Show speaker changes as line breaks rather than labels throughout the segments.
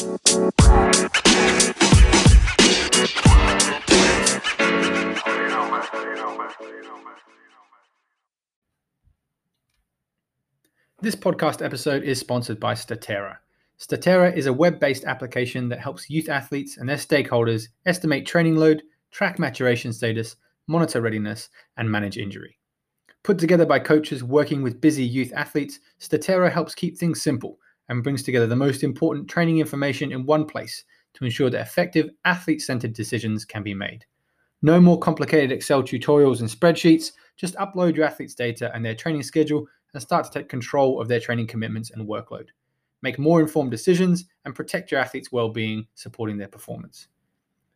This podcast episode is sponsored by Statera. Statera is a web based application that helps youth athletes and their stakeholders estimate training load, track maturation status, monitor readiness, and manage injury. Put together by coaches working with busy youth athletes, Statera helps keep things simple and brings together the most important training information in one place to ensure that effective athlete centered decisions can be made. No more complicated Excel tutorials and spreadsheets, just upload your athlete's data and their training schedule and start to take control of their training commitments and workload. Make more informed decisions and protect your athlete's well-being, supporting their performance.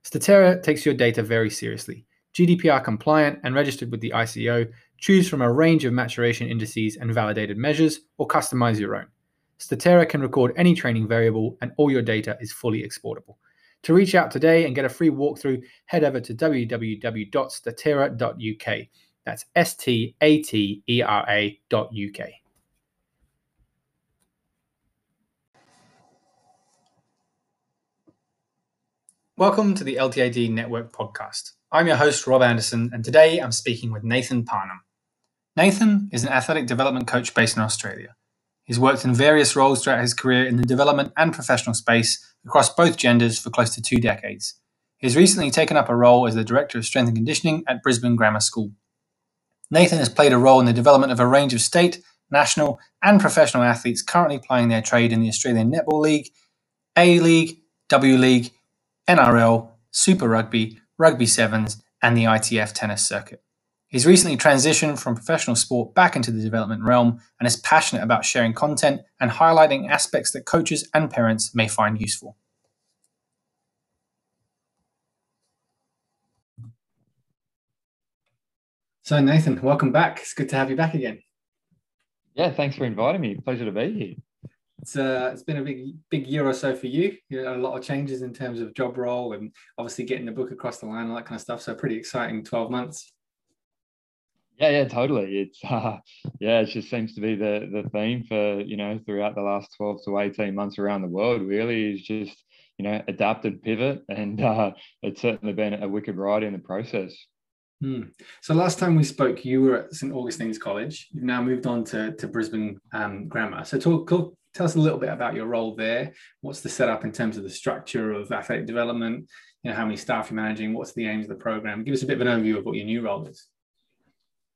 Statera takes your data very seriously. GDPR compliant and registered with the ICO, choose from a range of maturation indices and validated measures, or customize your own. Statera can record any training variable, and all your data is fully exportable. To reach out today and get a free walkthrough, head over to www.statera.uk. That's S T A T E R A dot UK. Welcome to the LTAD Network podcast. I'm your host, Rob Anderson, and today I'm speaking with Nathan Parnham. Nathan is an athletic development coach based in Australia. He's worked in various roles throughout his career in the development and professional space across both genders for close to two decades. He has recently taken up a role as the Director of Strength and Conditioning at Brisbane Grammar School. Nathan has played a role in the development of a range of state, national, and professional athletes currently playing their trade in the Australian Netball League, A League, W League, NRL, Super Rugby, Rugby Sevens, and the ITF tennis circuit. He's recently transitioned from professional sport back into the development realm and is passionate about sharing content and highlighting aspects that coaches and parents may find useful. So, Nathan, welcome back. It's good to have you back again.
Yeah, thanks for inviting me. Pleasure to be here.
It's uh, it's been a big big year or so for you. You know, a lot of changes in terms of job role and obviously getting the book across the line, all that kind of stuff. So, pretty exciting twelve months.
Yeah, yeah, totally. It's uh, yeah, it just seems to be the the theme for you know throughout the last twelve to eighteen months around the world. Really, is just you know adapted, pivot, and uh, it's certainly been a wicked ride in the process.
Hmm. So last time we spoke, you were at St Augustine's College. You've now moved on to, to Brisbane um, Grammar. So talk, talk, tell us a little bit about your role there. What's the setup in terms of the structure of athletic development? You know, how many staff you're managing? What's the aims of the program? Give us a bit of an overview of what your new role is.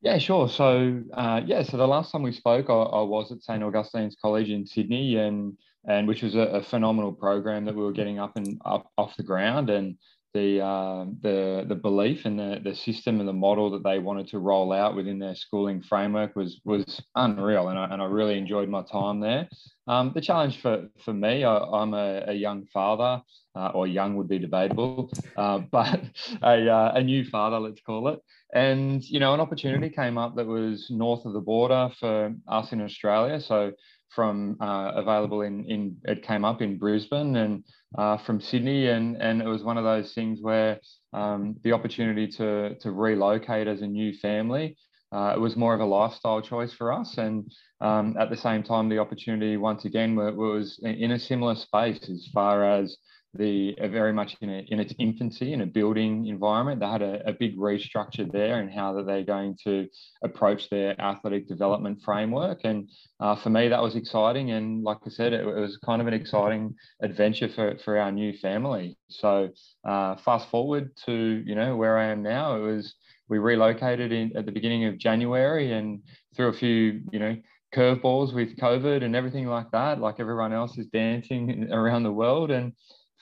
Yeah, sure. So uh, yeah, so the last time we spoke, I, I, was at St Augustine's College in Sydney, and and which was a, a phenomenal program that we were getting up and up off the ground, and the uh, the the belief and the the system and the model that they wanted to roll out within their schooling framework was was unreal, and I, and I really enjoyed my time there. Um, the challenge for for me, I, am a, a, young father, uh, or young would be debatable, uh, but a uh, a new father, let's call it. And you know, an opportunity came up that was north of the border for us in Australia, so from uh, available in in it came up in Brisbane and uh, from Sydney. And and it was one of those things where um, the opportunity to to relocate as a new family uh, it was more of a lifestyle choice for us. And um, at the same time the opportunity once again was in a similar space as far as the very much in, a, in its infancy in a building environment. They had a, a big restructure there and how that they're going to approach their athletic development framework. And uh, for me, that was exciting. And like I said, it, it, was kind of an exciting adventure for, for our new family. So uh, fast forward to you know where I am now. It was we relocated in at the beginning of January and through a few you know curveballs with COVID and everything like that, like everyone else is dancing around the world. And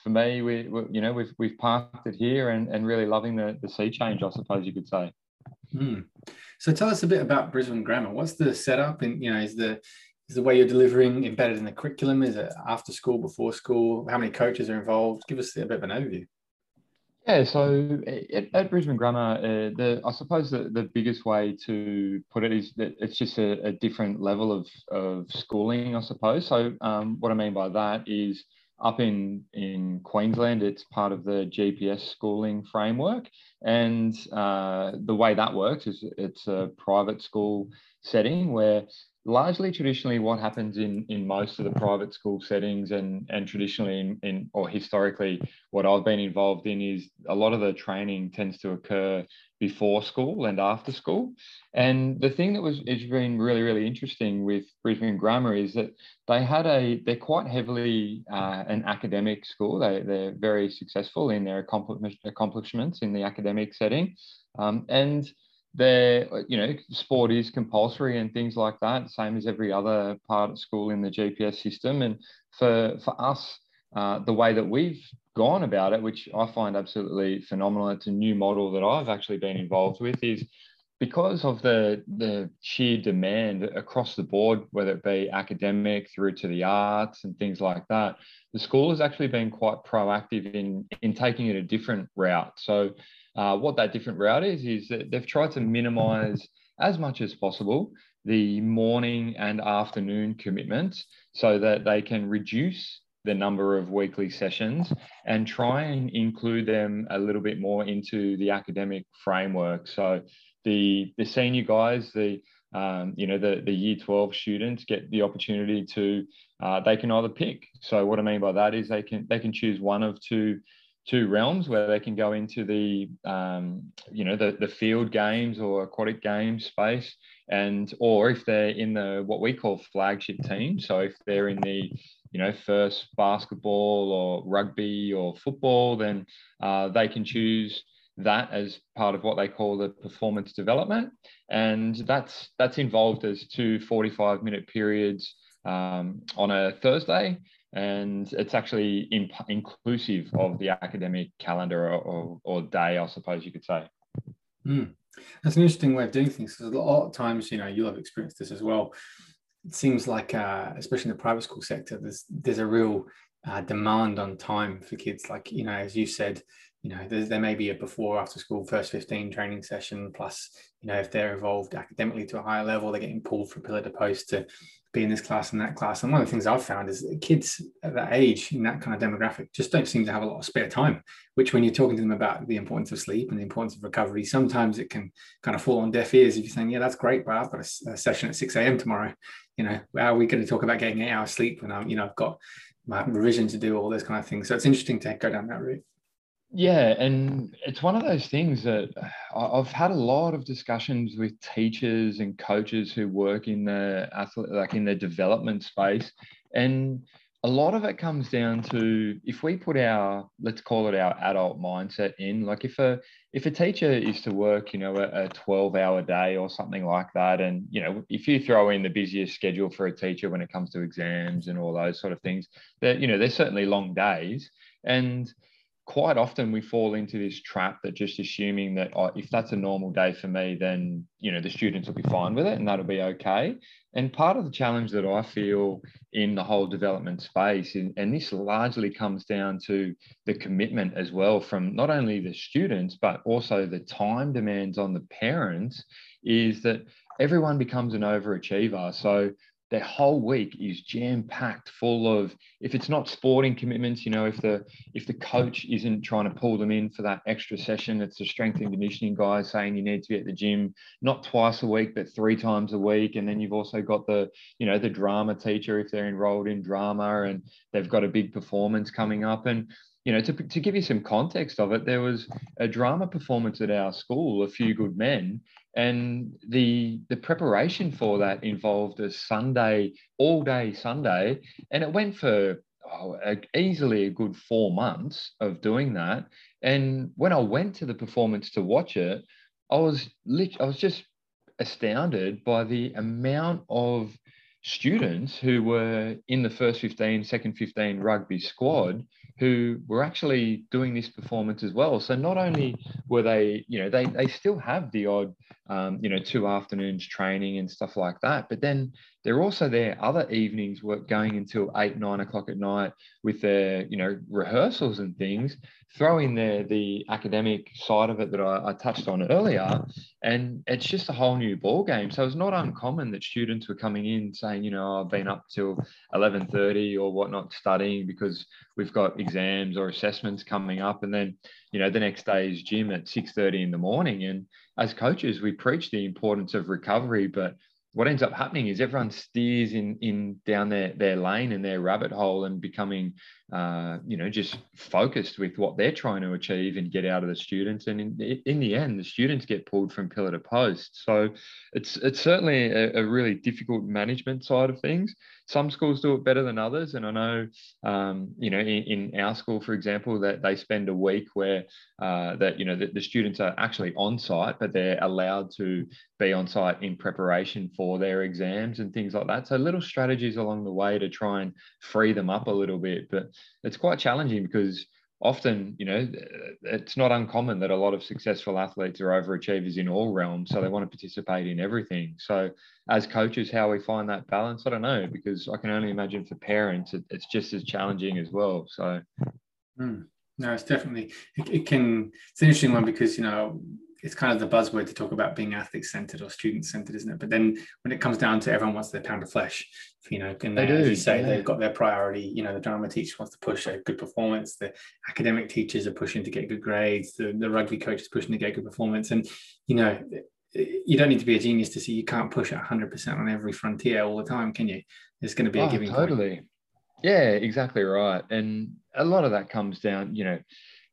for me, we, we, you know we've we've parked it here and, and really loving the the sea change, I suppose you could say.
Hmm. So tell us a bit about Brisbane Grammar. What's the setup? And you know, is the is the way you're delivering embedded in the curriculum? Is it after school, before school? How many coaches are involved? Give us a bit of an overview.
Yeah, so at, at Brisbane Grammar, uh, the I suppose the, the biggest way to put it is that it's just a, a different level of, of schooling, I suppose. So um, what I mean by that is up in in Queensland, it's part of the GPS schooling framework, and uh, the way that works is it's a private school setting where largely traditionally what happens in in most of the private school settings and and traditionally in, in or historically what I've been involved in is a lot of the training tends to occur before school and after school. And the thing that was has been really really interesting with Brisbane Grammar is that they had a they're quite heavily uh, an academic school. They they're very successful in their accomplishments in the academic setting, um, and there, you know, sport is compulsory and things like that, same as every other part of school in the GPS system. And for for us, uh, the way that we've gone about it, which I find absolutely phenomenal, it's a new model that I've actually been involved with, is because of the the sheer demand across the board, whether it be academic through to the arts and things like that, the school has actually been quite proactive in in taking it a different route. So uh, what that different route is, is that they've tried to minimize as much as possible the morning and afternoon commitments so that they can reduce the number of weekly sessions and try and include them a little bit more into the academic framework. So the the senior guys, the um, you know the the year 12 students get the opportunity to uh, they can either pick. So what I mean by that is they can they can choose one of two two realms where they can go into the um, you know the, the field games or aquatic games space and or if they're in the what we call flagship team. So if they're in the you know first basketball or rugby or football then uh, they can choose that as part of what they call the performance development. And that's that's involved as two 45 minute periods um, on a thursday and it's actually in, inclusive of the academic calendar or, or, or, day, I suppose you could say.
Mm. That's an interesting way of doing things because a lot of times, you know, you'll have experienced this as well. It seems like, uh, especially in the private school sector, there's there's a real uh, demand on time for kids. Like you know, as you said, you know, there may be a before after school first 15 training session plus, you know, if they're involved academically to a higher level, they're getting pulled from pillar to post to be in this class and that class. And one of the things I've found is that kids at that age in that kind of demographic just don't seem to have a lot of spare time, which when you're talking to them about the importance of sleep and the importance of recovery, sometimes it can kind of fall on deaf ears if you're saying, yeah, that's great, but I've got a, a session at 6 a.m. tomorrow. You know, how are we going to talk about getting eight hours sleep when I'm, you know, I've got my revision to do all those kind of things. So it's interesting to go down that route.
Yeah, and it's one of those things that I've had a lot of discussions with teachers and coaches who work in the athlete, like in the development space, and a lot of it comes down to if we put our let's call it our adult mindset in like if a if a teacher is to work you know a, a 12 hour day or something like that and you know if you throw in the busiest schedule for a teacher when it comes to exams and all those sort of things that you know they're certainly long days and quite often we fall into this trap that just assuming that oh, if that's a normal day for me, then you know the students will be fine with it and that'll be okay. And part of the challenge that I feel in the whole development space, and this largely comes down to the commitment as well from not only the students but also the time demands on the parents, is that everyone becomes an overachiever. So their whole week is jam packed full of if it's not sporting commitments you know if the if the coach isn't trying to pull them in for that extra session it's the strength and conditioning guy saying you need to be at the gym not twice a week but three times a week. And then you've also got the you know the drama teacher if they're enrolled in drama and they've got a big performance coming up. And you know, to, to give you some context of it, there was a drama performance at our school, A Few Good Men, and the the preparation for that involved a Sunday, all day Sunday, and it went for oh, a, easily a good four months of doing that. And when I went to the performance to watch it, I was I was just astounded by the amount of students who were in the first 15, second 15 rugby squad who were actually doing this performance as well. So not only were they, you know, they they still have the odd, um, you know, two afternoons training and stuff like that, but then they're also there other evenings work going until eight nine o'clock at night with their, you know, rehearsals and things. Throw in there the academic side of it that I, I touched on earlier, and it's just a whole new ball game. So it's not uncommon that students were coming in saying, you know, I've been up till eleven thirty or whatnot studying because we've got exams or assessments coming up and then you know the next day is gym at 6.30 in the morning. And as coaches we preach the importance of recovery but what ends up happening is everyone steers in in down their their lane and their rabbit hole and becoming uh, you know just focused with what they're trying to achieve and get out of the students and in, in the end the students get pulled from pillar to post so it's it's certainly a, a really difficult management side of things some schools do it better than others and i know um, you know in, in, our school for example that they spend a week where uh, that you know the, the students are actually on site but they're allowed to be on site in preparation for their exams and things like that. So little strategies along the way to try and free them up a little bit. But it's quite challenging because often, you know, it's not uncommon that a lot of successful athletes are overachievers in all realms. So they want to participate in everything. So as coaches, how we find that balance, I don't know, because I can only imagine for parents, it, it's just as challenging as well. So.
Mm. No, it's definitely it, it, can. It's an interesting one because you know it's kind of the buzzword to talk about being athlete centered or student centered, isn't it? But then when it comes down to everyone wants their pound of flesh, you know, and they, do, as you say, yeah. they've got their priority. You know, the drama teacher wants to push a good performance. The academic teachers are pushing to get good grades. The, the rugby coach is pushing to get good performance. And you know, you don't need to be a genius to see you can't push at 100% on every frontier all the time, can you? There's going to be a oh, giving
totally. Point. Yeah, exactly right. And a lot of that comes down, you know,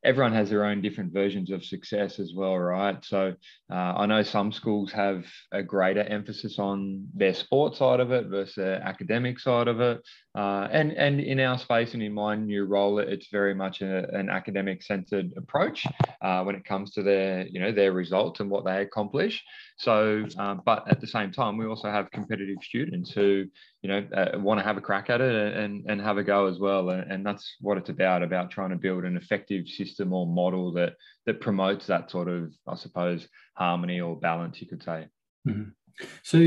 everyone has their own different versions of success as well, right? So uh, I know some schools have a greater emphasis on their sport side of it versus academic side of it. Uh, and and in our space and in my new role, it's very much a, an academic centered approach uh, when it comes to their you know their results and what they accomplish. So, um, but at the same time, we also have competitive students who you know uh, want to have a crack at it and and have a go as well. And, and that's what it's about about trying to build an effective system or model that that promotes that sort of I suppose harmony or balance, you could say.
Mm-hmm. So,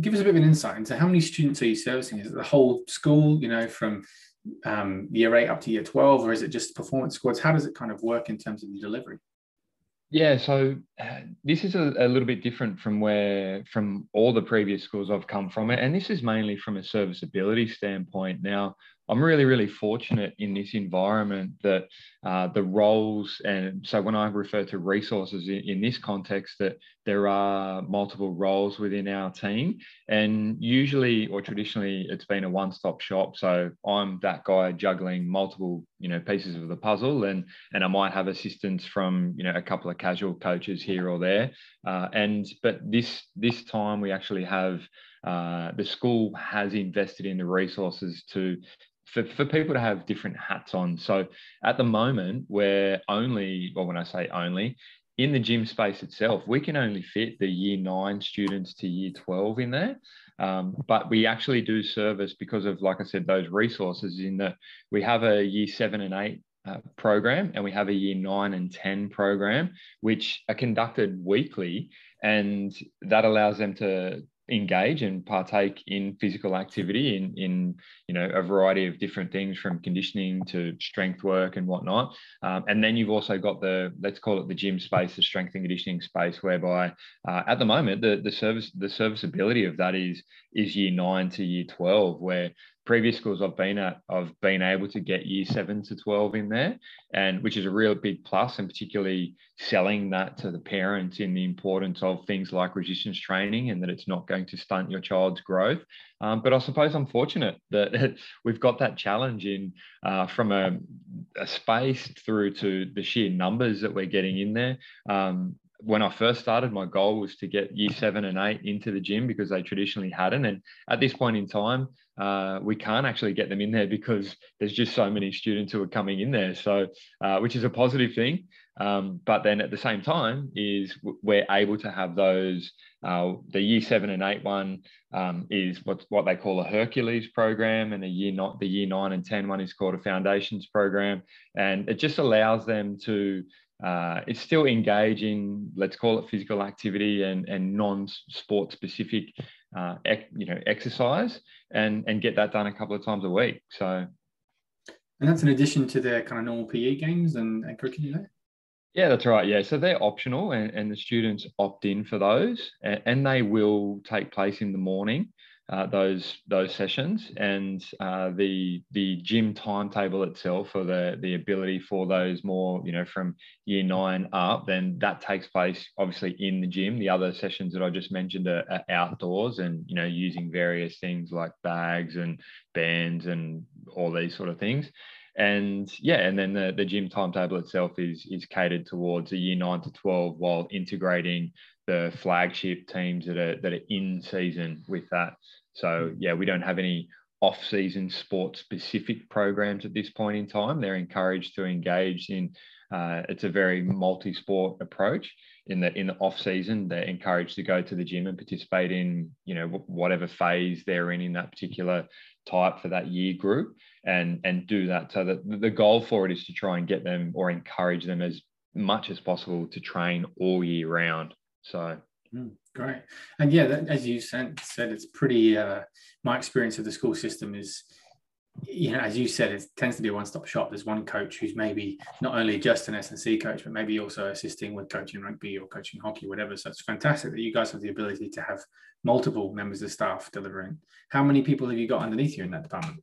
give us a bit of an insight into how many students are you servicing? Is it the whole school, you know, from um, year eight up to year 12, or is it just performance squads? How does it kind of work in terms of the delivery?
Yeah, so uh, this is a, a, little bit different from where from all the previous schools I've come from, and this is mainly from a serviceability standpoint. Now, I'm really, really fortunate in this environment that uh, the roles, and so when I refer to resources in, in, this context, that there are multiple roles within our team. And usually or traditionally, it's been a one stop shop. So I'm that guy juggling multiple, you know, pieces of the puzzle, and, and I might have assistance from, you know, a couple of casual coaches here or there. Uh, and but this this time we actually have uh, the school has invested in the resources to for, for people to have different hats on. So at the moment, we're only, well, when I say only, in the gym space itself, we can only fit the year nine students to year 12 in there. Um, but we actually do service because of, like I said, those resources in that we have a year seven and eight uh, program and we have a year nine and 10 program, which are conducted weekly. And that allows them to engage and partake in physical activity in in you know a variety of different things from conditioning to strength work and whatnot. Um, and then you've also got the let's call it the gym space the strength and conditioning space whereby uh, at the moment the the service the serviceability of that is is year 9 to year 12 where previous schools I've been at, I've been able to get year seven to 12 in there, and which is a real big plus, and particularly selling that to the parents in the importance of things like resistance training and that it's not going to stunt your child's growth. Um, but I suppose I'm fortunate that we've got that challenge in uh, from a, a, space through to the sheer numbers that we're getting in there. Um, when I first started, my goal was to get year seven and eight into the gym because they traditionally hadn't. And at this point in time, uh, we can't actually get them in there because there's just so many students who are coming in there. So, uh, which is a positive thing. Um, but then at the same time, is we're able to have those. Uh, the year seven and eight one um, is what what they call a Hercules program, and the year not the year nine and ten one is called a Foundations program, and it just allows them to uh, it's still engaging, let's call it physical activity and, and non-sport specific, uh, ec, you know, exercise and, and get that done a couple of times a week. So.
And that's in addition to their kind of normal PE games and, and curriculum
Yeah, that's right. Yeah. So they're optional and, and the students opt in for those and, and they will take place in the morning. Uh, those those sessions and uh, the the gym timetable itself or the the ability for those more you know from year nine up then that takes place obviously in the gym. The other sessions that i just mentioned are, are outdoors and you know using various things like bags and bands and all these sort of things and yeah and then the, the gym timetable itself is is catered towards a year 9 to 12 while integrating the flagship teams that are that are in season with that so yeah, we don't have any off-season sport-specific programs at this point in time. They're encouraged to engage in. Uh, it's a very multi-sport approach. In the in the off-season, they're encouraged to go to the gym and participate in you know whatever phase they're in in that particular type for that year group, and and do that. So that the goal for it is to try and get them or encourage them as much as possible to train all year round. So.
Mm. Great. And yeah, that, as you said, it's pretty, uh, my experience of the school system is, you know, as you said, it tends to be a one-stop shop. There's one coach who's maybe not only just an S&C coach, but maybe also assisting with coaching rugby or coaching hockey, whatever. So it's fantastic that you guys have the ability to have multiple members of staff delivering. How many people have you got underneath you in that department?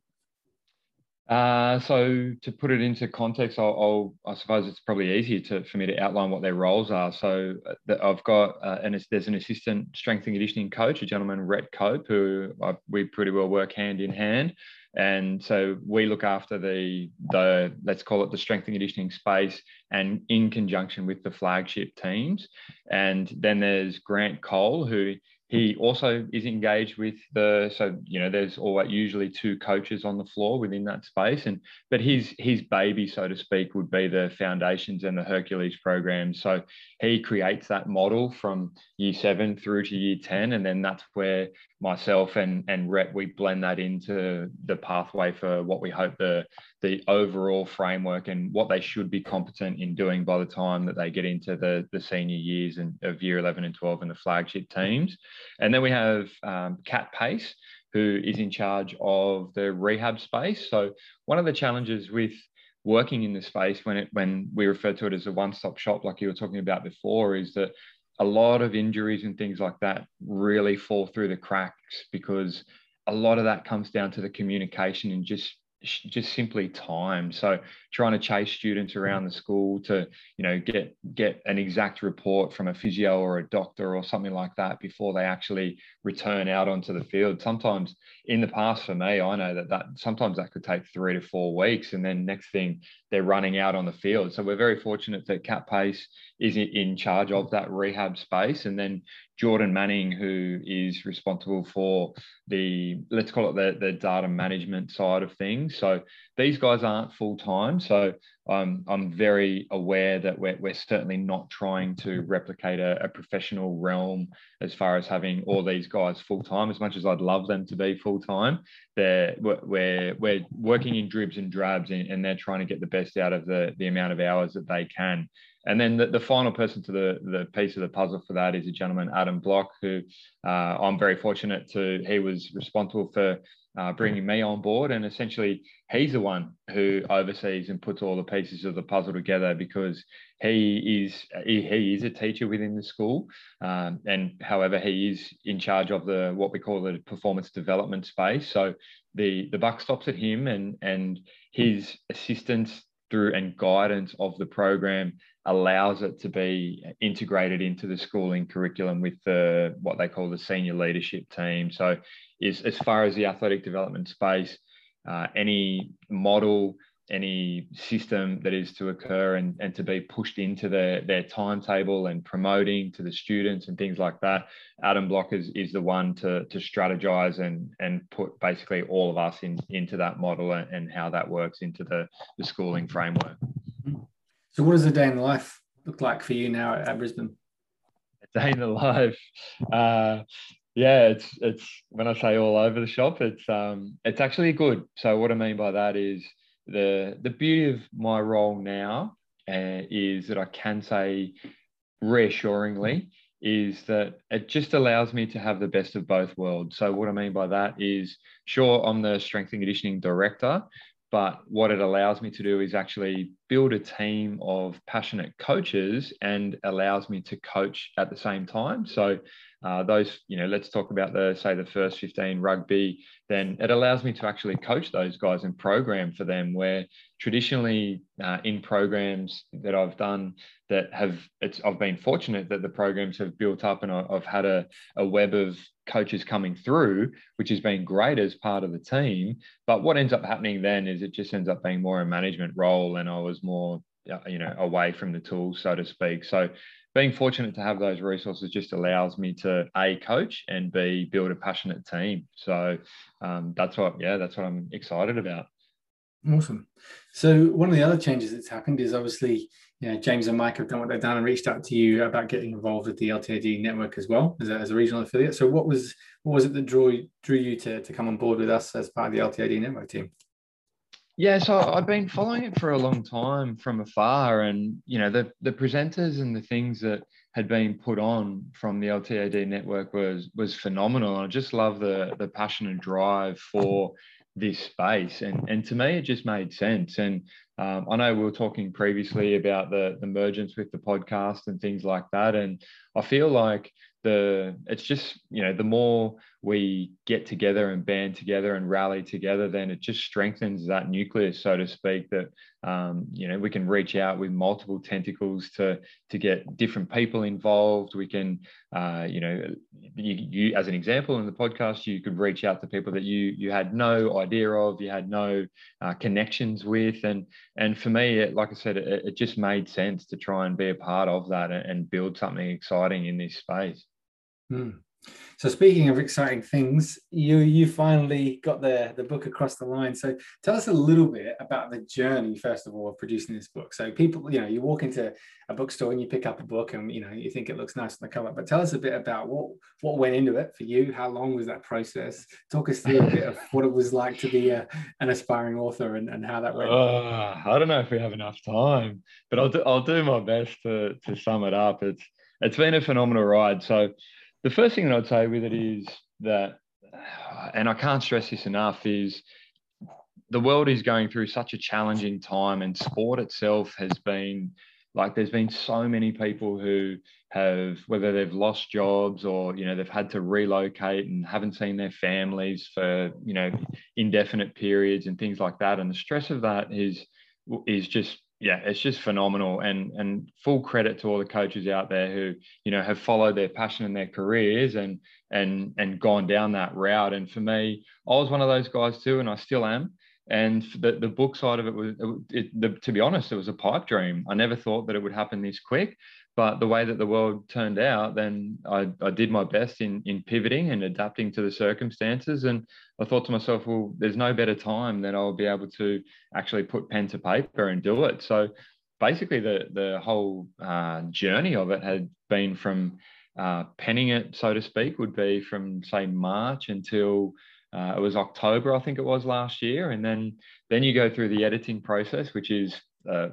Uh, so to put it into context, I'll, I'll, i suppose it's probably easier to, for me to outline what their roles are. So uh, I've got uh, and there's an assistant strength and conditioning coach, a gentleman Rhett Cope, who I, we pretty well work hand in hand. And so we look after the the let's call it the strength and conditioning space, and in conjunction with the flagship teams. And then there's Grant Cole, who he also is engaged with the so you know there's always usually two coaches on the floor within that space and but his his baby so to speak would be the foundations and the hercules program. So he creates that model from year seven through to year 10 and then that's where myself and and Rhett we blend that into the pathway for what we hope the the overall framework and what they should be competent in doing by the time that they get into the the senior years and of year 11 and 12 and the flagship teams. And then we have um, Kat Pace who is in charge of the rehab space. So one of the challenges with working in the space when it when we refer to it as a one-stop shop like you were talking about before is that a lot of injuries and things like that really fall through the cracks because a lot of that comes down to the communication and just just simply time. So trying to chase students hmm. around the school to you know get get an exact report from a physio or a doctor or something like that before they actually return out onto the field. Sometimes in the past for me i know that that sometimes that could take three to four weeks and then next thing they're running out on the field. So we're very fortunate that Kat Pace is in charge of hmm. that rehab space and then Jordan Manning, who is responsible for the let's call it the, the data management side of things. So these guys aren't full time. So um, I'm very aware that we're, we're certainly not trying to replicate a, a professional realm as far as having all these guys full time. As much as I'd love them to be full time, they're we're, we're working in dribs and drabs, and, and they're trying to get the best out of the the amount of hours that they can. And then the, the final person to the, the piece of the puzzle for that is a gentleman, Adam Block, who uh, I'm very fortunate to, he was responsible for uh, bringing me on board. And essentially, he's the one who oversees and puts all the pieces of the puzzle together because he is he, he is a teacher within the school. Um, and however, he is in charge of the what we call the performance development space. So the the buck stops at him and and his assistance through and guidance of the program allows it to be integrated into the schooling curriculum with the what they call the senior leadership team. So, is as far as the athletic development space, uh, any model, any system that is to occur and, and to be pushed into their, their timetable and promoting to the students and things like that, Adam Block is, is the one to, to strategize and, and put basically all of us in, into that model and, and how that works into the, the schooling framework.
So, what does a day in the life look like for you now at, at Brisbane?
A day in the life. Uh, yeah, it's it's when I say all over the shop, it's um it's actually good. So what I mean by that is the the beauty of my role now uh, is that I can say reassuringly is that it just allows me to have the best of both worlds. So what I mean by that is sure I'm the strength and conditioning director, but what it allows me to do is actually build a team of passionate coaches and allows me to coach at the same time. So uh, those, you know, let's talk about the say the first 15 rugby, then it allows me to actually coach those guys and program for them. Where traditionally uh, in programs that I've done that have, it's I've been fortunate that the programs have built up and I've had a, a web of coaches coming through, which has been great as part of the team. But what ends up happening then is it just ends up being more a management role, and I was more, uh, you know, away from the tools, so to speak. So being fortunate to have those resources just allows me to a coach and b build a passionate team. So um, that's what, yeah, that's what I'm excited about.
Awesome. So one of the other changes that's happened is obviously, know, James and Mike have done what they've done and reached out to you about getting involved with the LTAD network as well as a, as a regional affiliate. So what was what was it that drew drew you to to come on board with us as part of the LTAD network team?
Yeah, so I've been following it for a long time from afar, and you know the the presenters and the things that had been put on from the LTAD network was was phenomenal. I just love the the passion and drive for this space, and and to me it just made sense. And um, I know we were talking previously about the the mergence with the podcast and things like that, and I feel like the it's just you know the more we get together and band together and rally together then it just strengthens that nucleus so to speak that um, you know we can reach out with multiple tentacles to to get different people involved. We can uh, you know you, you as an example in the podcast you could reach out to people that you you had no idea of you had no uh, connections with. And and for me it, like i said it, it just made sense to try and be a part of that and, build something exciting in this space.
Hmm. So speaking of exciting things, you you finally got the the book across the line. So tell us a little bit about the journey, first of all, of producing this book. So people, you know, you walk into a bookstore and you pick up a book, and you know you think it looks nice on the cover. But tell us a bit about what what went into it for you. How long was that process? Talk us through a bit of what it was like to be a, an aspiring author and, and how that went.
Uh, I don't know if we have enough time, but I'll do, I'll do my best to to sum it up. It's it's been a phenomenal ride. So the first thing that I'd say with it is that, and I can't stress this enough, is the world is going through such a challenging time, and sport itself has been like there's been so many people who have whether they've lost jobs or you know they've had to relocate and haven't seen their families for you know indefinite periods and things like that. And the stress of that is is just yeah, it's just phenomenal, and and full credit to all the coaches out there who you know have followed their passion and their careers and and and gone down that route. And for me, I was one of those guys too, and I still am. And the, the book side of it was, it, the, to be honest, it was a pipe dream. I never thought that it would happen this quick, but the way that the world turned out, then I, I did my best in in pivoting and adapting to the circumstances. And I thought to myself, well, there's no better time than I'll be able to actually put pen to paper and do it. So basically, the the whole uh, journey of it had been from uh, penning it, so to speak, would be from say March until uh, it was October, I think it was last year, and then then you go through the editing process, which is uh,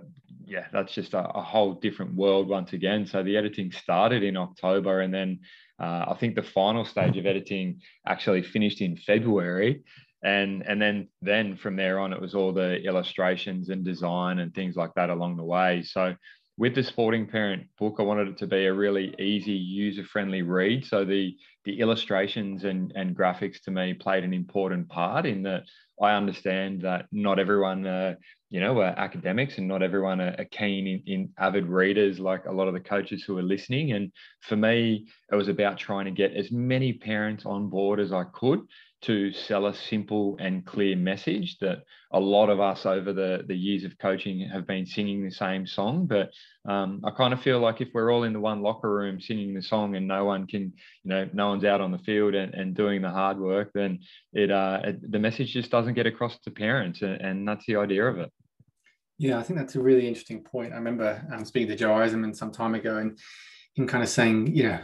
yeah, that's just a, a, whole different world once again. So the editing started in October, and then uh, I think the final stage of editing actually finished in February, and and then then from there on, it was all the illustrations and design and things like that along the way. So with the sporting parent book i wanted it to be a really easy user friendly read so the the illustrations and and graphics to me played an important part in that i understand that not everyone uh, you know are academics and not everyone are, are keen in, in avid readers like a lot of the coaches who are listening and for me it was about trying to get as many parents on board as i could to sell a simple and clear message that a lot of us over the, the years of coaching have been singing the same song. But um, I kind of feel like if we're all in the one locker room singing the song and no one can, you know, no one's out on the field and, and doing the hard work, then it, uh, it, the message just doesn't get across to parents. And, and, that's the idea of it.
Yeah, I think that's a really interesting point. I remember um, speaking to Joe Eisenmann some time ago and him kind of saying, you know,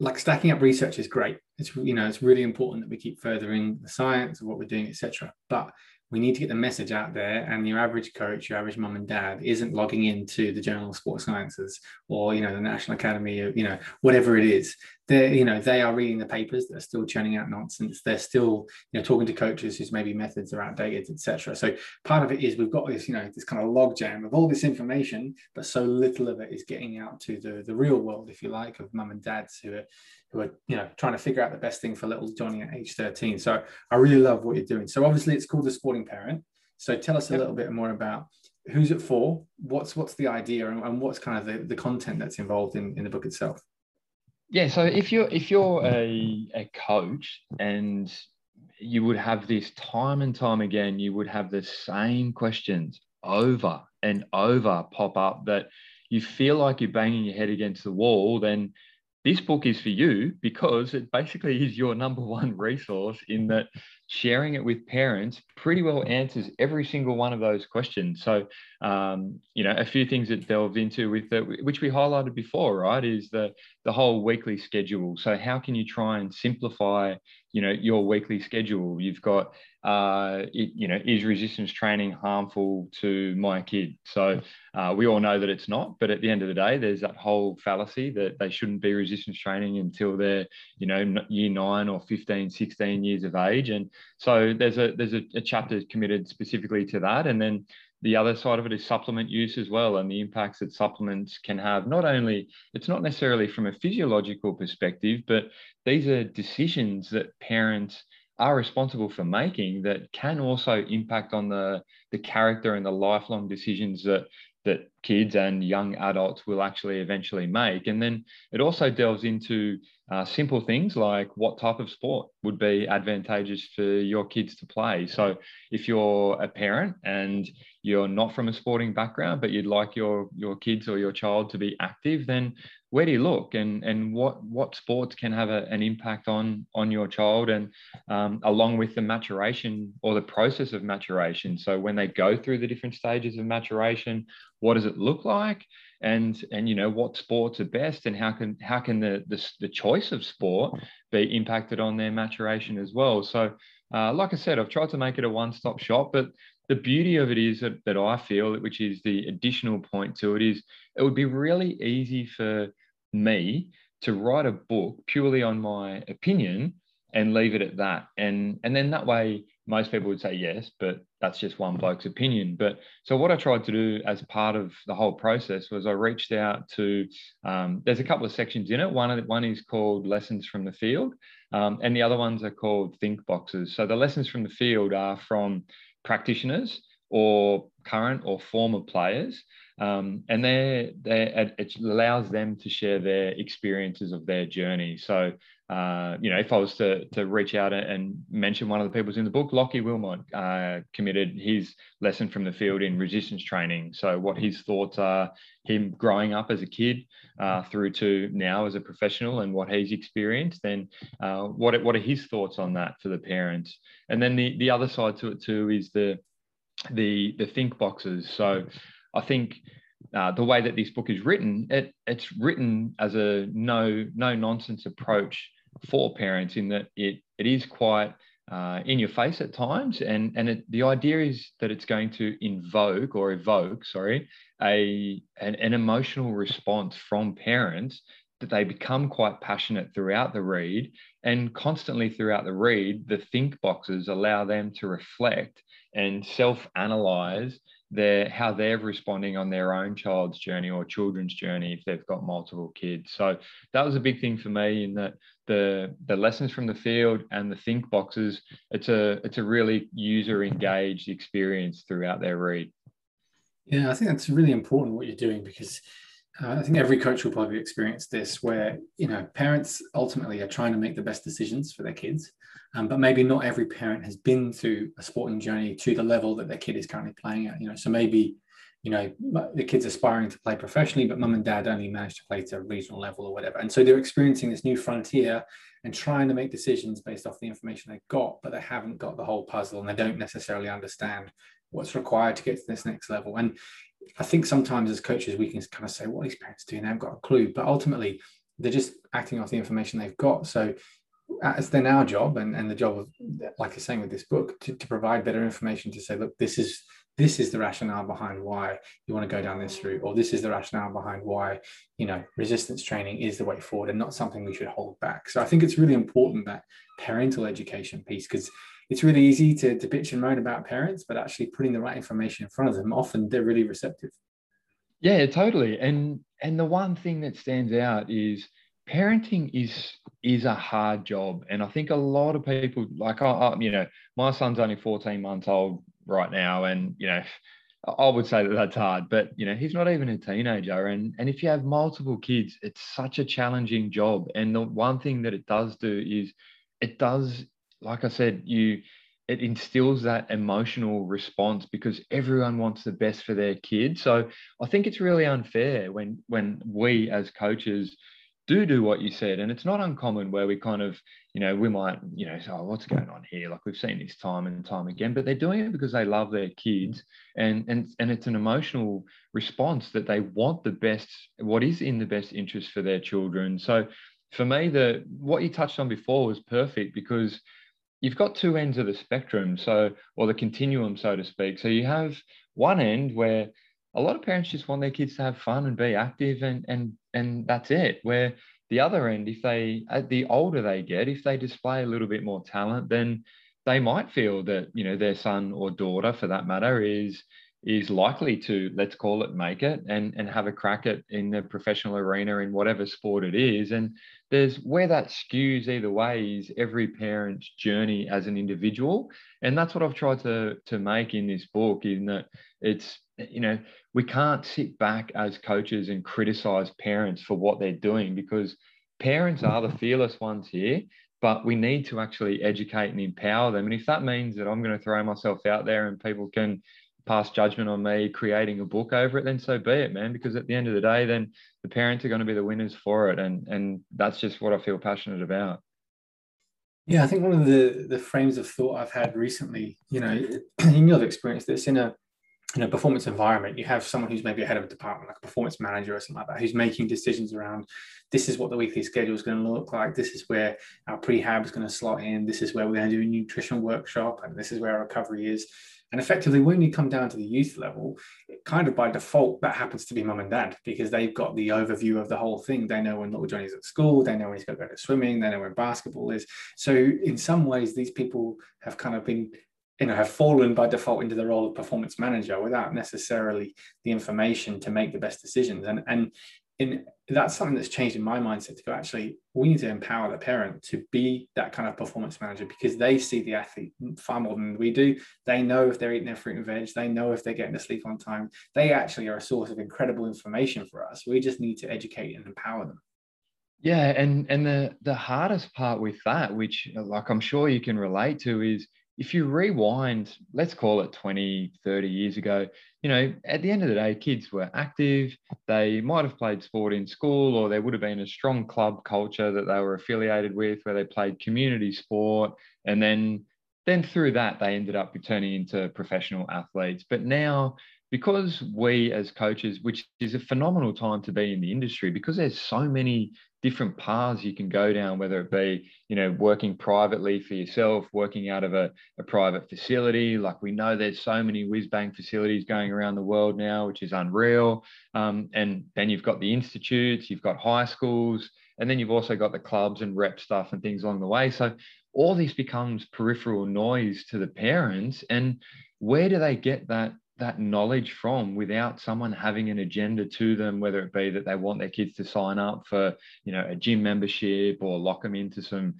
like stacking up research is great. It's you know it's really important that we keep furthering the science of what we're doing, etc. But we need to get the message out there and your average coach your average mum and dad isn't logging into the journal of sports sciences or you know the national academy of you know whatever it is they you know they are reading the papers they're still churning out nonsense they're still you know talking to coaches whose maybe methods are outdated etc so part of it is we've got this you know this kind of logjam of all this information but so little of it is getting out to the the real world if you like of mum and dads who are who are you know trying to figure out the best thing for little Johnny at age 13. So I really love what you're doing. So obviously it's called the Sporting Parent. So tell us a little bit more about who's it for, what's what's the idea, and, and what's kind of the, the content that's involved in, in the book itself.
Yeah, so if you're if you're a, a coach and you would have this time and time again, you would have the same questions over and over pop up that you feel like you're banging your head against the wall, then this book is for you because it basically is your number one resource in that sharing it with parents pretty well answers every single one of those questions. So, um, you know, a few things that delved into with the, which we highlighted before, right, is the the whole weekly schedule. So, how can you try and simplify, you know, your weekly schedule? You've got uh, it, you know, is resistance training harmful to my kid? So uh, we all know that it's not, but at the end of the day, there's that whole fallacy that they shouldn't be resistance training until they're, you know, year nine or 15, 16 years of age. And so there's a there's a, a chapter committed specifically to that. And then the other side of it is supplement use as well and the impacts that supplements can have not only it's not necessarily from a physiological perspective but these are decisions that parents are responsible for making that can also impact on the the character and the lifelong decisions that that kids and young adults will actually eventually make. And then it also delves into uh, simple things like what type of sport would be advantageous for your kids to play. So if you're a parent and you're not from a sporting background, but you'd like your your kids or your child to be active, then where do you look? And and what what sports can have a, an impact on on your child and um, along with the maturation or the process of maturation? So when they go through the different stages of maturation what does it look like? And and you know what sports are best and how can how can the the, the choice of sport be impacted on their maturation as well? So uh, like i said i've tried to make it a one-stop shop but the beauty of it is that, that i feel which is the additional point to it is it would be really easy for me to write a book purely on my opinion and leave it at that. And and then that way most people would say yes, but that's just one bloke's opinion. But so what I tried to do as part of the whole process was I reached out to. Um, there's a couple of sections in it. One one is called lessons from the field, um, and the other ones are called think boxes. So the lessons from the field are from practitioners or current or former players um, and they they it allows them to share their experiences of their journey. So uh, you know, if I was to to reach out and mention one of the people's in the book, Lockie Wilmot uh, committed his lesson from the field in resistance training. So what his thoughts are, him growing up as a kid uh, through to now as a professional, and what he's experienced, then uh, what what are his thoughts on that for the parents? And then the the other side to it too is the the the think boxes. So I think uh, the way that this book is written, it, it's written as a no no nonsense approach for parents in that it it is quite uh, in your face at times, and and it, the idea is that it's going to invoke or evoke, sorry, a an, an emotional response from parents that they become quite passionate throughout the read, and constantly throughout the read, the think boxes allow them to reflect and self analyze their how they're responding on their own child's journey or children's journey if they've got multiple kids. So that was a big thing for me in that the the lessons from the field and the think boxes. It's a it's a really user engaged experience throughout their read.
Yeah, I think that's really important what you're doing because uh, I think every coach will probably experience this, where you know parents ultimately are trying to make the best decisions for their kids, um, but maybe not every parent has been through a sporting journey to the level that their kid is currently playing at. You know, so maybe you know the kid's aspiring to play professionally, but mum and dad only managed to play to a regional level or whatever, and so they're experiencing this new frontier and trying to make decisions based off the information they've got, but they haven't got the whole puzzle and they don't necessarily understand what's required to get to this next level. And I think sometimes as coaches, we can kind of say, what these parents doing? They haven't got a clue. But ultimately, they're just acting off the information they've got. So it's then our job and, and the job of like you're saying with this book to, to provide better information to say look this is this is the rationale behind why you want to go down this route or this is the rationale behind why you know resistance training is the way forward and not something we should hold back. So i think it's really important that parental education piece because it's really easy to, to bitch and moan about parents but actually putting the right information in front of them often they're really receptive.
Yeah totally. And and the one thing that stands out is parenting is is a hard job. And i think a lot of people like I, I, you know my son's only 14 months old right now and you know i would say that that's hard but you know he's not even a teenager. And and if you have multiple kids it's such a challenging job. And the one thing that it does do is it does like i said you it instills that emotional response because everyone wants the best for their kid so i think it's really unfair when when we as coaches do do what you said and it's not uncommon where we kind of you know we might you know say, oh, what's going on here? Like we've seen this time and time again but they're doing it because they love their kids and and and it's an emotional response that they want the best what is in the best interest for their children. So for me the what you touched on before was perfect because you've got two ends of the spectrum. So or the continuum so to speak. So you have one end where a lot of parents just want their kids to have fun and be active and and and that's it. Where the other end if they uh, the older they get if they display a little bit more talent then they might feel that you know their son or daughter for that matter is is likely to let's call it make it and and have a crack at in the professional arena in whatever sport it is. And there's where that skews either way is every parent's journey as an individual. And that's what i've tried to to make in this book in that it's you know we can't sit back as coaches and criticize parents for what they're doing because parents are the fearless ones here but we need to actually educate and empower them. And if that means that i'm going to throw myself out there and people can pass judgment on me creating a book over it then so be it man because at the end of the day then the parents are going to be the winners for it and and that's just what i feel passionate about.
Yeah i think one of the the frames of thought i've had recently you know in your experience this in a in a performance environment, you have someone who's maybe a head of a department, like a performance manager or something like that, who's making decisions around this is what the weekly schedule is going to look like. This is where our prehab is going to slot in. This is where we're going to do a nutrition workshop, and this is where our recovery is. And effectively, when you come down to the youth level, it kind of by default, that happens to be mum and dad because they've got the overview of the whole thing. They know when little Johnny's at school, they know when he's got to go to swimming, they know when basketball is. So, in some ways, these people have kind of been you know have fallen by default into the role of performance manager without necessarily the information to make the best decisions. And and in that's something that's changed in my mindset to go actually we need to empower the parent to be that kind of performance manager because they see the athlete far more than we do. They know if they're eating their fruit and veg. They know if they're getting to sleep on time. They actually are a source of incredible information for us. We just need to educate and empower them.
Yeah and and the the hardest part with that which like i'm sure you can relate to is if you rewind, let's call it 20, 30 years ago, you know, at the end of the day, kids were active. They might have played sport in school, or there would have been a strong club culture that they were affiliated with where they played community sport. And then, then through that, they ended up turning into professional athletes. But now, because we as coaches, which is a phenomenal time to be in the industry, because there's so many different paths you can go down, whether it be, you know, working privately for yourself, working out of a, a private facility. Like we know there's so many whiz bang facilities going around the world now, which is unreal. Um, and then you've got the institutes, you've got high schools, and then you've also got the clubs and rep stuff and things along the way. So all this becomes peripheral noise to the parents. And where do they get that that knowledge from without someone having an agenda to them whether it be that they want their kids to sign up for you know a gym membership or lock them into some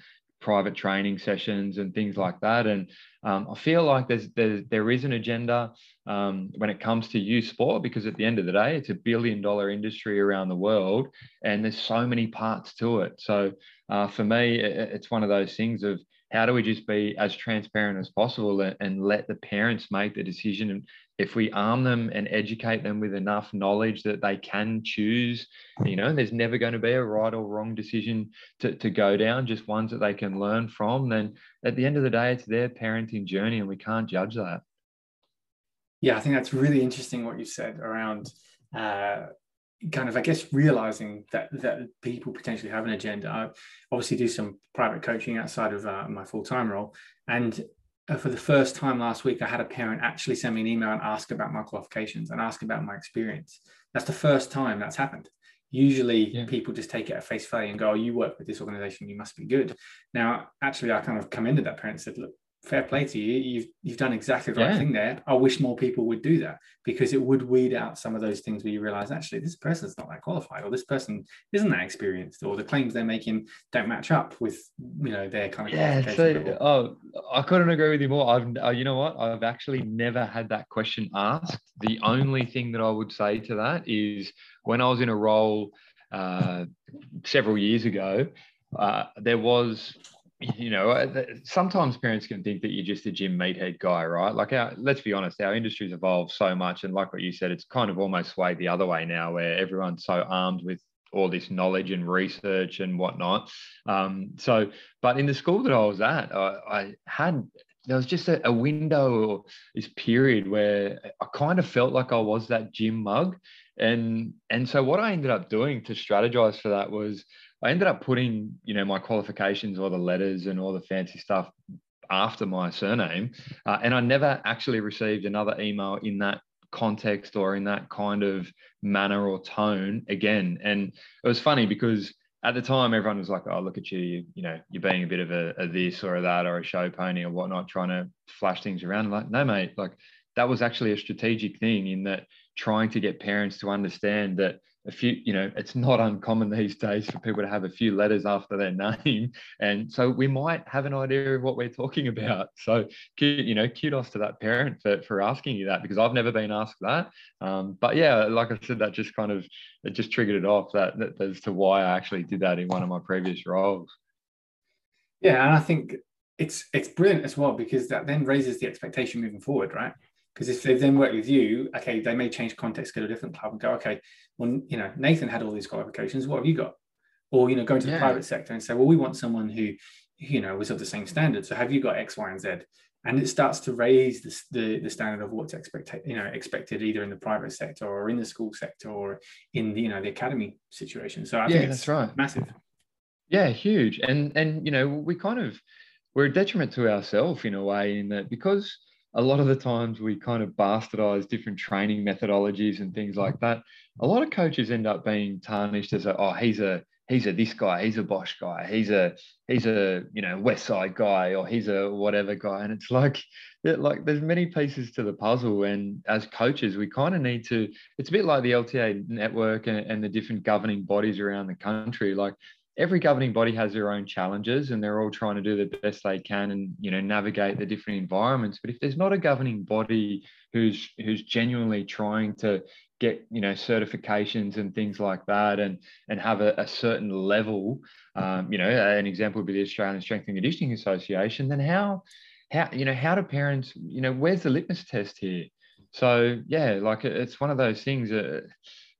private training sessions and things like that. And um, i feel like there's, there's there is an agenda um, when it comes to youth sport because at the end of the day it's a billion dollar industry around the world and there's so many parts to it. So uh, for me it, it's one of those things of how do we just be as transparent as possible and, and let the parents make the decision and if we arm them and educate them with enough knowledge that they can choose, you know, there's never going to be a right or wrong decision to, to go down, just ones that they can learn from, then at the end of the day, it's their parenting journey and we can't judge that.
Yeah, I think that's really interesting what you said around, uh, kind of, I guess, realizing that that people potentially have an agenda. I obviously do some private coaching outside of uh, my full time role, and Uh, for the first time last week, I had a parent actually send me an email and ask about my qualifications and ask about my experience. That's the first time that's happened. Usually, yeah. people just take it at face value and go, "Oh, you work with this organization, you must be good." Now, actually, I kind of commended that parent and said, "Look, fair play to you. You've you've done exactly the yeah. right thing there. I wish more people would do that because it would weed out some of those things where you realize actually this person's not that qualified or this person isn't that experienced or the claims they're making don't match up with you know their kind of
yeah. So oh, I couldn't agree with you more. I've uh, you know what I've actually never had that question asked. The only thing that I would say to that is when I was in a role uh, several years ago. Uh, there was you know, uh, sometimes parents can think that you're just a gym meathead guy, right? Like, our, let's be honest, our industry's evolved so much, and like what you said, it's kind of almost swayed the other way now, where everyone's so armed with all this knowledge and research and whatnot. Um, so, but in the school that I was at, I, I had there was just a, a, window or this period where I kind of felt like I was that gym mug, and and so what I ended up doing to strategize for that was I ended up putting, you know, my qualifications or the letters and all the fancy stuff after my surname. Uh, and I never actually received another email in that context or in that kind of manner or tone again. And it was funny because at the time everyone was like, "Oh, look at you! You, you know, you're being a bit of a, a, this or a that or a show pony or whatnot, trying to flash things around." I'm like, no, mate, like that was actually a strategic thing in that trying to get parents to understand that a few, you know, it's not uncommon these days for people to have a few letters after their name. And so we might have an idea of what we're talking about. So, you know, kudos to that parent for, for asking you that because I've never been asked that. Um, but yeah, like I said, that just kind of, it just triggered it off that, that as to why I actually did that in one of my previous roles.
Yeah. And I think it's, it's brilliant as well because that then raises the expectation moving forward, right? Because if they've then worked with you, okay, they may change context, go to a different club and go, okay, well, you know, Nathan had all these qualifications. What have you got? Or, you know, go into yeah. the private sector and say, well, we want someone who, you know, was of the same standard. So have you got X, Y, and Z? And it starts to raise the, the, the standard of what's expected, you know, expected either in the private sector or in the school sector or in the, you know, the academy situation. So I yeah, that's right. Massive.
Yeah, huge. And and you know, we kind of we're a detriment to ourselves in a way in that because a lot of the times we kind of bastardize different training methodologies and things like that. A lot of coaches end up being tarnished as a, oh, he's a he's a this guy, he's a Bosch guy, he's a he's a you know West Side guy, or he's a whatever guy. And it's like like there's many pieces to the puzzle. And as coaches, we kind of need to. It's a bit like the LTAD network and, and the different governing bodies around the country. Like every governing body has their own challenges and they're all trying to do the best they can and you know navigate the different environments. But if there's not a governing body who's who's genuinely trying to get you know certifications and things like that and and have a, a certain level um, you know an example would be the australian strength and conditioning association then how how you know how do parents you know where's the litmus test here? So yeah like it's one of those things that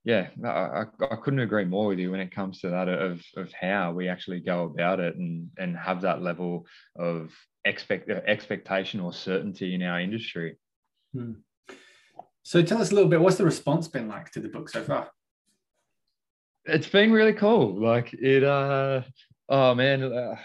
yeah, I, I couldn't agree more with you when it comes to that of, of how we actually go about it and, and have that level of expect expectation or certainty in our industry. Hmm.
So tell us a little bit, what's the response been like to the book so far?
It's been really cool. Like it, uh, Oh man, uh,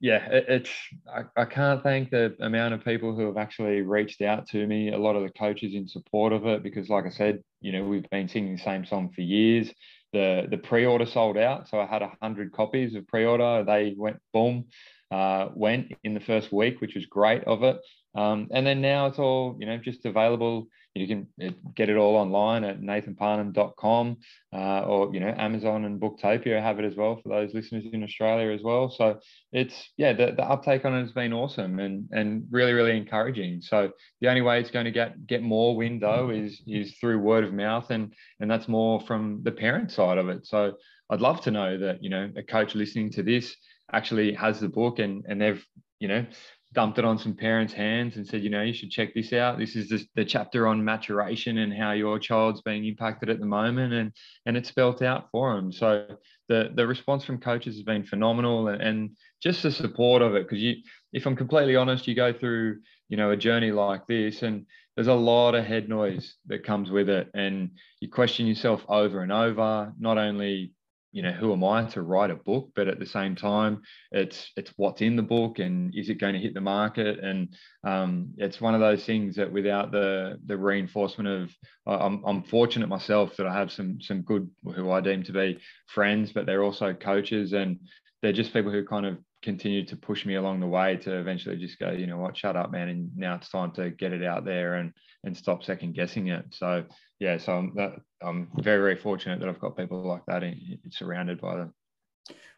yeah, it, it's I, I can't thank the amount of people who have actually reached out to me. A lot of the coaches in support of it because, like I said, you know, we've been singing the same song for years. The the pre-order sold out, so I had a hundred copies of pre-order. They went boom, uh, went in the first week, which was great of it. Um, and then now it's all you know just available. You can uh, get it all online at nathanparnham.com uh, or you know amazon and booktopia have it as well for those listeners in australia as well. So it's yeah the, the uptake on it has been awesome and and really really encouraging. So the only way it's going to get get more window is is through word of mouth and and that's more from the parent side of it. So i'd love to know that you know a coach listening to this actually has the book and and they've you know dumped it on some parents' hands and said, you know, you should check this out. This is the, the, chapter on maturation and how your child's being impacted at the moment, and and it's spelt out for them. So the the response from coaches has been phenomenal, and, and just the support of it. Because you, if I'm completely honest, you go through you know a journey like this, and there's a lot of head noise that comes with it, and you question yourself over and over. Not only you know who am i to write a book? But at the same time it's it's what's in the book and is it going to hit the market? And um, it's one of those things that without the the reinforcement of I'm, I'm fortunate myself that i have some some good who i deem to be friends but they're also coaches and they're just people who kind of continue to push me along the way to eventually just go you know what? Shut up man and now it's time to get it out there. And and stop second guessing it so yeah, so I'm that I'm very very fortunate that I've got people like that in, surrounded by them.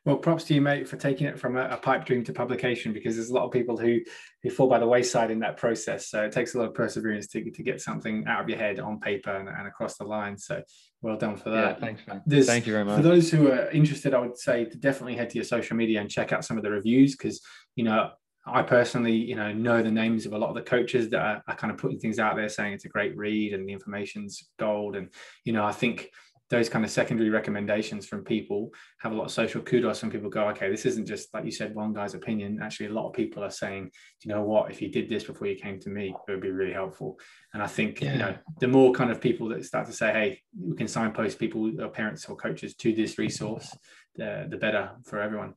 Well, props to you, mate, for taking it from a, a, pipe dream to publication because there's a lot of people who who fall by the wayside in that process. So it takes a lot of perseverance to, to get something out of your head on paper and, and across the line. So well done for that.
Yeah, thanks, man. There's, Thank you very much.
For those who are interested, I would say to definitely head to your social media and check out some of the reviews because you know I personally, you know, know the names of a lot of the coaches that are, are, kind of putting things out there saying it's a great read and the information's gold. And, you know, I think those kind of secondary recommendations from people have a lot of social kudos. Some people go, okay, this isn't just like you said, one guy's opinion. Actually, a lot of people are saying, you know what, if you did this before you came to me, it would be really helpful. And I think, yeah. you know, the more kind of people that start to say, hey, we can signpost people, or parents or coaches to this resource, the, the better for everyone.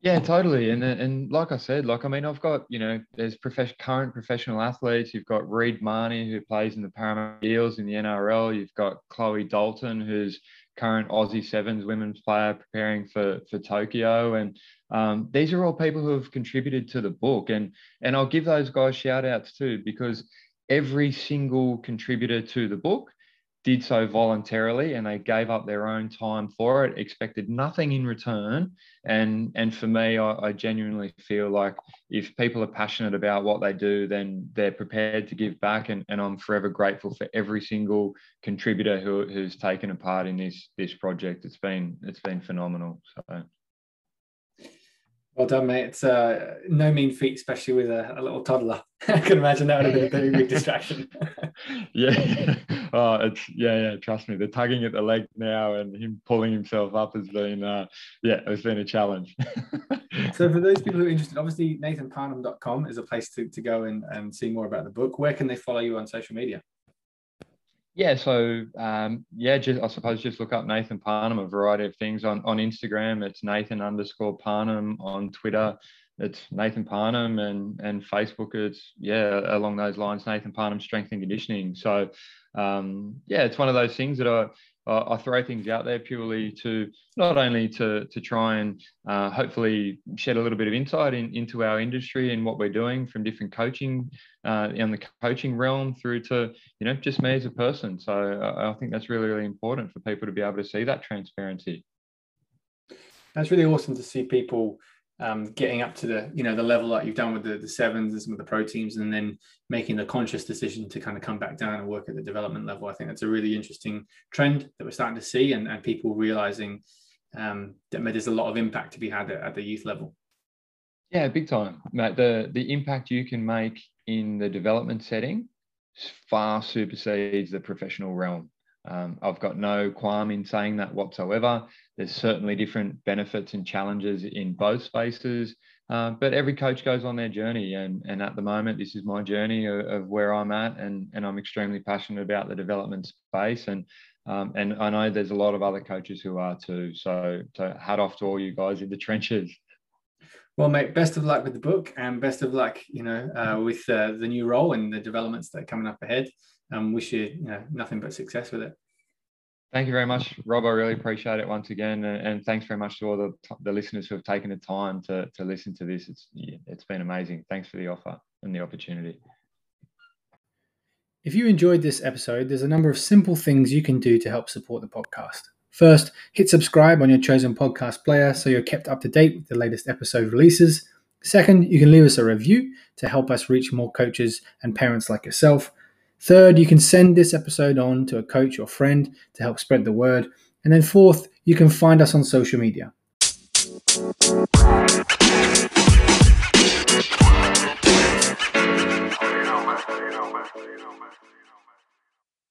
Yeah, totally. And and like I said, like I mean, I've got you know, there's profession, current professional athletes. You've got Reed Mahoney who plays in the Parramatta Eels in the NRL. You've got Chloe Dalton who's current Aussie Sevens women's player preparing for for Tokyo. And um, these are all people who have contributed to the book. And and I'll give those guys shout outs too because every single contributor to the book did so voluntarily and they gave up their own time for it expected nothing in return. And and for me I, I, genuinely feel like if people are passionate about what they do then they're prepared to give back. And, and i'm forever grateful for every single contributor who, who's taken a part in this this project. It's been it's been phenomenal. So
well done, mate. It's uh, no mean feat, especially with a, a little toddler. I can imagine that would have been a big distraction.
yeah. Oh, it's yeah, yeah. Trust me, the tugging at the leg now and him pulling himself up has been, uh, yeah, it's been a challenge.
so, for those people who are interested, obviously nathanparnham.com is a place to, to go and, and see more about the book. Where can they follow you on social media?
Yeah, so um, yeah, just I suppose just look up Nathan Parnham, a variety of things on on Instagram. It's Nathan underscore Parnham on Twitter. It's Nathan Parnham and and Facebook. It's yeah along those lines. Nathan Parnham Strength and Conditioning. So um, yeah, it's one of those things that I I throw things out there purely to not only to to try and uh, hopefully shed a little bit of insight in, into our industry and what we're doing from different coaching uh, in the coaching realm through to you know just me as a person. So I, I think that's really really important for people to be able to see that transparency.
That's really awesome to see people um, getting up to the you know the level that you've done with the, the sevens and some of the pro teams and then making the conscious decision to kind of come back down and work at the development level. I think that's a really interesting trend that we're starting to see and, and people realizing um, that there's a lot of impact to be had at, at the youth level.
Yeah big time. Matt. the the impact you can make in the development setting far supersedes the professional realm um, I've got no qualm in saying that whatsoever. There's certainly different benefits and challenges in both spaces, uh, but every coach goes on their journey. And, and at the moment, this is my journey of, of, where I'm at, and, and I'm extremely passionate about the development space. And um, and I know there's a lot of other coaches who are too. So, so hat off to all you guys in the trenches.
Well, mate, best of luck with the book, and best of luck, you know, uh, with uh, the new role and the developments that are coming up ahead um, wish you, you know, nothing but success with it.
Thank you very much, Rob. I really appreciate it once again, and, and thanks very much to all the, the listeners who have taken the time to, to listen to this. It's it's been amazing. Thanks for the offer and the opportunity.
If you enjoyed this episode, there's a number of simple things you can do to help support the podcast. First, hit subscribe on your chosen podcast player so you're kept up to date with the latest episode releases. Second, you can leave us a review to help us reach more coaches and parents like yourself. Third, you can send this episode on to a coach or friend to help spread the word. And then fourth, you can find us on social media.